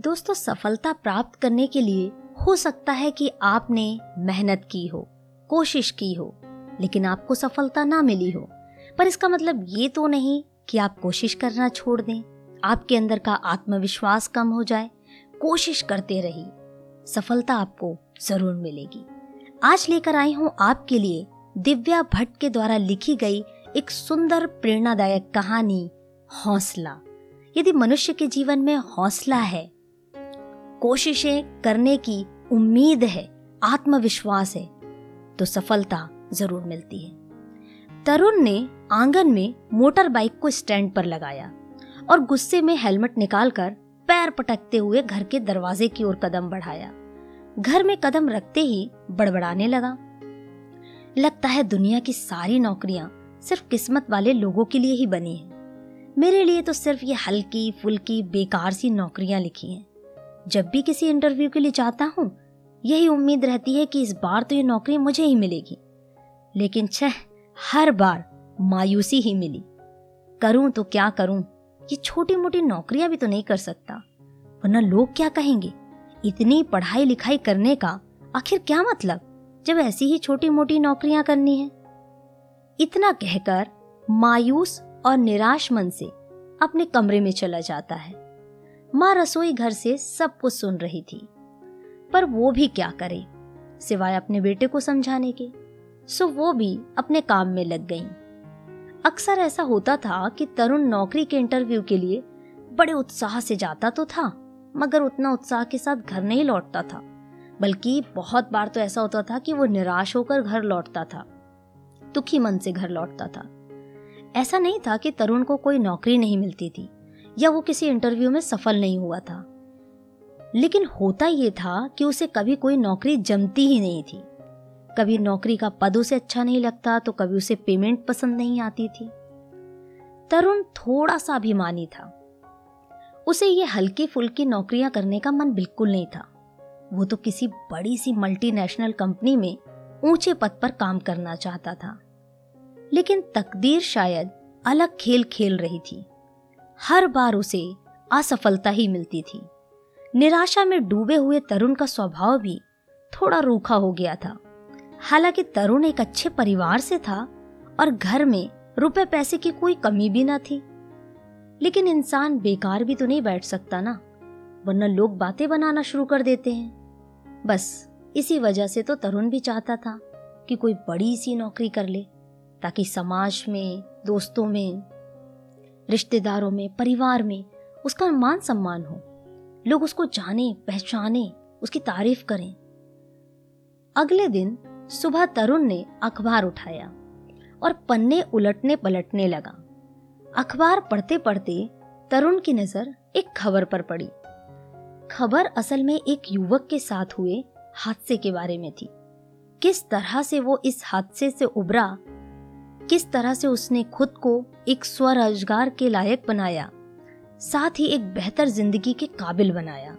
दोस्तों, सफलता प्राप्त करने के लिए हो सकता है कि आपने मेहनत की हो, कोशिश की हो, लेकिन आपको सफलता ना मिली हो। पर इसका मतलब ये तो नहीं कि आप कोशिश करना छोड़ दें। आपके अंदर का आत्मविश्वास कम हो जाए। कोशिश करते रहिए। सफलता आपको ज़रूर मिलेगी। आज लेकर आई हूँ आपके लिए दिव्या भट्ट के द्वारा लिखी गई एक सुंदर प्रेरणादायक कहानी, हौसला। यदि मनुष्य के जीवन में हौसला है कोशिशें करने की उम्मीद है, आत्मविश्वास है तो सफलता ज़रूर मिलती है। तरुण ने आँगन में मोटर बाइक को स्टैंड पर लगाया और गुस्से में हेलमेट निकालकर पैर पटकते हुए घर के दरवाजे की ओर कदम बढ़ाया। घर में कदम रखते ही बड़बड़ाने लगा। लगता है दुनिया की सारी नौकरियाँ सिर्फ़ किस्मत वाले लोगों के लिए ही बनी है। मेरे लिए तो सिर्फ़ ये हल्की फुल्की बेकार सी नौकरियाँ लिखी हैं। जब भी किसी इंटरव्यू के लिए जाता हूँ, यही उम्मीद रहती है कि इस बार तो ये नौकरी मुझे ही मिलेगी। लेकिन छह, हर बार मायूसी ही मिली। करूँ तो क्या करूँ? ये छोटी मोटी नौकरियाँ भी तो नहीं कर सकता। वरना लोग क्या कहेंगे? इतनी पढ़ाई लिखाई करने का आखिर क्या मतलब जब ऐसी ही छोटी मोटी नौकरियाँ करनी है? इतना कहकर मायूस और निराश मन से अपने कमरे में चला जाता है। माँ रसोई घर से सब कुछ सुन रही थी। पर वो भी क्या करे, सिवाय अपने बेटे को समझाने के। सो वो भी अपने काम में लग गई। अक्सर ऐसा होता था कि तरुण नौकरी के इंटरव्यू के लिए बड़े उत्साह से जाता तो था, मगर उतना उत्साह के साथ घर नहीं लौटता था। बल्कि बहुत बार तो ऐसा होता था कि वो निराश होकर घर लौटता था, दुखी मन से घर लौटता था। ऐसा नहीं था कि तरुण को कोई नौकरी नहीं मिलती थी। या वो किसी इंटरव्यू में सफल नहीं हुआ था। लेकिन होता ये था कि उसे कभी कोई नौकरी जमती ही नहीं थी। कभी नौकरी का पद उसे अच्छा नहीं लगता तो कभी उसे पेमेंट पसंद नहीं आती थी। तरुण थोड़ा सा अभिमानी था। उसे ये हल्की फुल्की नौकरियाँ करने का मन बिल्कुल नहीं था। वो तो किसी बड़ी सी मल्टीनेशनल कंपनी में ऊँचे पद पर काम करना चाहता था। लेकिन तकदीर शायद अलग खेल खेल रही थी। हर बार उसे असफलता ही मिलती थी। निराशा में डूबे हुए तरुण का स्वभाव भी थोड़ा रूखा हो गया था। हालाँकि तरुण एक अच्छे परिवार से था और घर में रुपए पैसे की कोई कमी भी ना थी। लेकिन इंसान बेकार भी तो नहीं बैठ सकता ना, वरना लोग बातें बनाना शुरू कर देते हैं। बस इसी वजह से तो तरुण भी चाहता था कि कोई बड़ी सी नौकरी कर ले, ताकि समाज में, दोस्तों में रिश्तेदारों में, परिवार में उसका मान सम्मान हो। लोग उसको जाने, पहचाने, उसकी तारीफ़ करें। अगले दिन सुबह तरुण ने अखबार उठाया और पन्ने उलटने पलटने लगा। अखबार पढ़ते पढ़ते तरुण की नज़र एक खबर पर पड़ी। खबर असल में एक युवक के साथ हुए हादसे के बारे में थी। किस तरह से वो इस हादसे से उबरा किस तरह से उसने खुद को एक स्वरोजगार के लायक बनाया, साथ ही एक बेहतर ज़िंदगी के काबिल बनाया।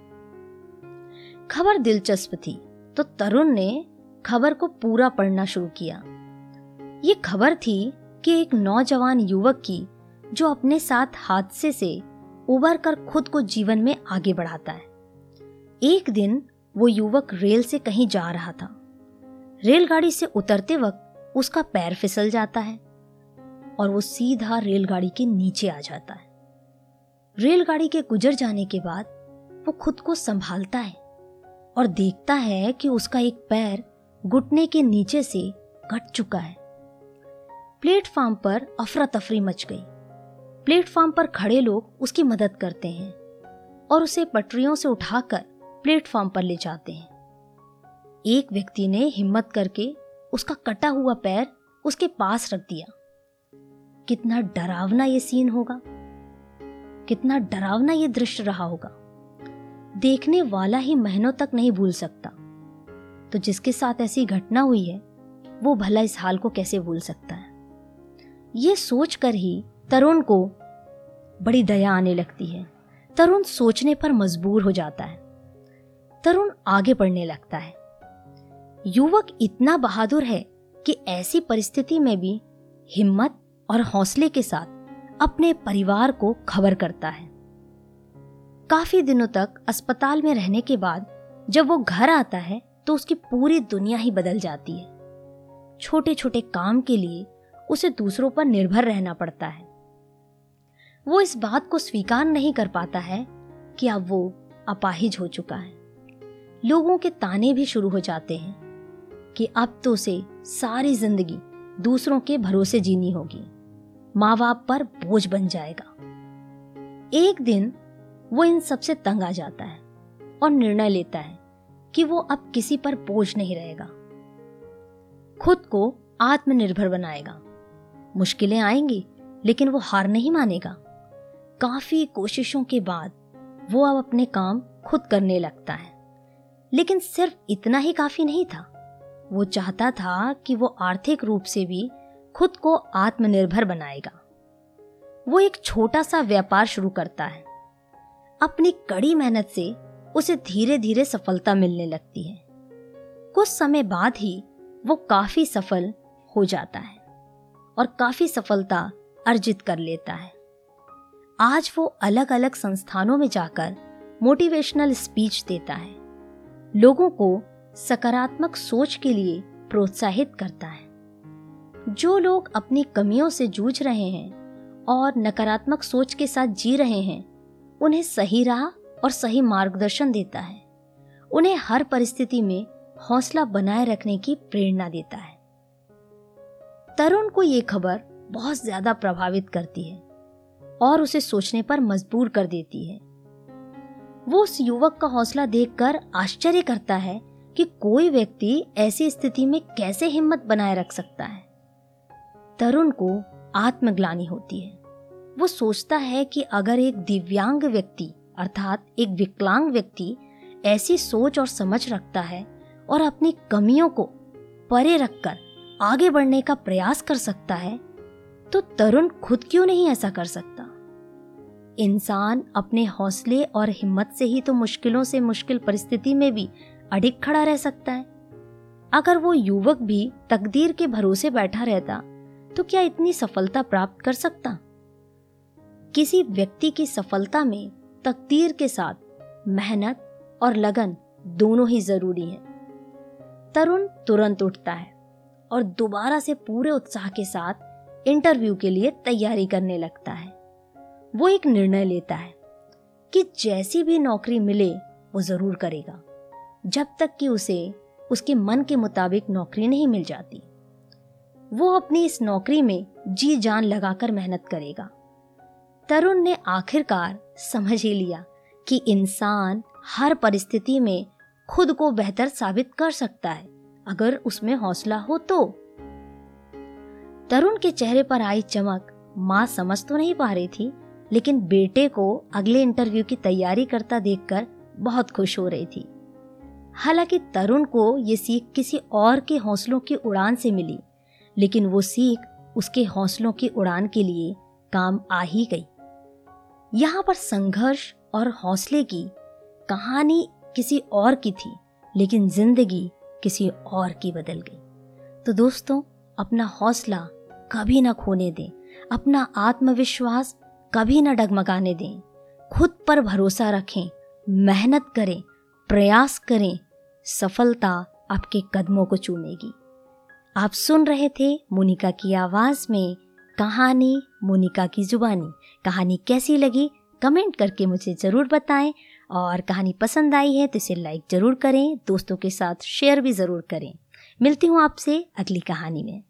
खबर दिलचस्प थी तो तरुण ने खबर को पूरा पढ़ना शुरू किया। ये खबर थी कि एक नौजवान युवक की, जो अपने साथ हादसे से उबर कर खुद को जीवन में आगे बढ़ाता है। एक दिन वो युवक रेल से कहीं जा रहा था। रेलगाड़ी से उतरते वक्त उसका पैर फिसल जाता है और वो सीधा रेलगाड़ी के नीचे आ जाता है। रेलगाड़ी के गुजर जाने के बाद वो खुद को संभालता है और देखता है कि उसका एक पैर घुटने के नीचे से कट चुका है। प्लेटफॉर्म पर अफरा तफरी मच गई। प्लेटफॉर्म पर खड़े लोग उसकी मदद करते हैं और उसे पटरियों से उठाकर प्लेटफॉर्म पर ले जाते हैं। एक व्यक्ति ने हिम्मत करके उसका कटा हुआ पैर उसके पास रख दिया। कितना डरावना ये सीन होगा। कितना डरावना ये दृश्य रहा होगा। देखने वाला ही महीनों तक नहीं भूल सकता। तो जिसके साथ ऐसी घटना हुई है, वो भला इस हाल को कैसे भूल सकता है? ये सोचकर ही तरुण को बड़ी दया आने लगती है। तरुण सोचने पर मजबूर हो जाता है। तरुण आगे बढ़ने लगता है। युवक इतना बहादुर है कि ऐसी परिस्थिति में भी हिम्मत और हौसले के साथ अपने परिवार को खबर करता है। काफ़ी दिनों तक अस्पताल में रहने के बाद जब वो घर आता है तो उसकी पूरी दुनिया ही बदल जाती है। छोटे छोटे काम के लिए उसे दूसरों पर निर्भर रहना पड़ता है। वो इस बात को स्वीकार नहीं कर पाता है कि अब वो अपाहिज हो चुका है। लोगों के ताने भी शुरू हो जाते हैं। कि अब तो उसे सारी ज़िंदगी दूसरों के भरोसे जीनी होगी। माँ बाप पर बोझ बन जाएगा। एक दिन वो इन सबसे तंग आ जाता है और निर्णय लेता है कि वो अब किसी पर बोझ नहीं रहेगा। खुद को आत्मनिर्भर बनाएगा। मुश्किलें आएँगी, लेकिन वो हार नहीं मानेगा। काफ़ी कोशिशों के बाद वो अब अपने काम खुद करने लगता है। लेकिन सिर्फ़ इतना ही काफ़ी नहीं था। वो चाहता था कि वो आर्थिक रूप से भी खुद को आत्मनिर्भर बनाएगा। वो एक छोटा सा व्यापार शुरू करता है। अपनी कड़ी मेहनत से उसे धीरे धीरे सफलता मिलने लगती है। कुछ समय बाद ही वो काफ़ी सफल हो जाता है और काफ़ी सफलता अर्जित कर लेता है। आज वो अलग अलग संस्थानों में जाकर मोटिवेशनल स्पीच देता है। लोगों को सकारात्मक सोच के लिए प्रोत्साहित करता है। जो लोग अपनी कमियों से जूझ रहे हैं और नकारात्मक सोच के साथ जी रहे हैं, उन्हें सही राह और सही मार्गदर्शन देता है। उन्हें हर परिस्थिति में हौसला बनाए रखने की प्रेरणा देता है। तरुण को ये खबर बहुत ज़्यादा प्रभावित करती है और उसे सोचने पर मजबूर कर देती है। वो उस युवक का हौसला देखकर आश्चर्य करता है कि कोई व्यक्ति ऐसी स्थिति में कैसे हिम्मत बनाए रख सकता है। तरुण को आत्मग्लानी होती है। वो सोचता है कि अगर एक दिव्यांग व्यक्ति, अर्थात एक विकलांग व्यक्ति, ऐसी सोच और समझ रखता है और अपनी कमियों को परे रखकर आगे बढ़ने का प्रयास कर सकता है तो तरुण खुद क्यों नहीं ऐसा कर सकता? इंसान अपने हौसले और हिम्मत से ही तो मुश्किलों से मुश्किल परिस्थिति में भी अडिग खड़ा रह सकता है। अगर वो युवक भी तकदीर के भरोसे बैठा रहता तो क्या इतनी सफलता प्राप्त कर सकता? किसी व्यक्ति की सफलता में तकदीर के साथ मेहनत और लगन दोनों ही ज़रूरी है। तरुण तुरंत उठता है और दोबारा से पूरे उत्साह के साथ इंटरव्यू के लिए तैयारी करने लगता है। वो एक निर्णय लेता है कि जैसी भी नौकरी मिले, वो ज़रूर करेगा। जब तक कि उसे उसके मन के मुताबिक नौकरी नहीं मिल जाती। वो अपनी इस नौकरी में जी जान लगाकर मेहनत करेगा। तरुण ने आखिरकार समझ ही लिया कि इंसान हर परिस्थिति में खुद को बेहतर साबित कर सकता है, अगर उसमें हौसला हो तो। तरुण के चेहरे पर आई चमक माँ समझ तो नहीं पा रही थी, लेकिन बेटे को अगले इंटरव्यू की तैयारी करता देखकर बहुत खुश हो रही थी। हालाँकि तरुण को ये सीख किसी और के हौसलों की उड़ान से मिली, लेकिन वो सीख उसके हौसलों की उड़ान के लिए काम आ ही गई। यहाँ पर संघर्ष और हौसले की कहानी किसी और की थी, लेकिन ज़िंदगी किसी और की बदल गई। तो दोस्तों, अपना हौसला कभी ना खोने दें, अपना आत्मविश्वास कभी ना डगमगाने दें। खुद पर भरोसा रखें, मेहनत करें प्रयास करें, सफलता आपके कदमों को चूमेगी। आप सुन रहे थे मोनिका की आवाज़ में कहानी, मोनिका की जुबानी। कहानी कैसी लगी? कमेंट करके मुझे ज़रूर बताएँ। और कहानी पसंद आई है तो इसे लाइक ज़रूर करें, दोस्तों के साथ शेयर भी ज़रूर करें। मिलती हूँ आपसे अगली कहानी में।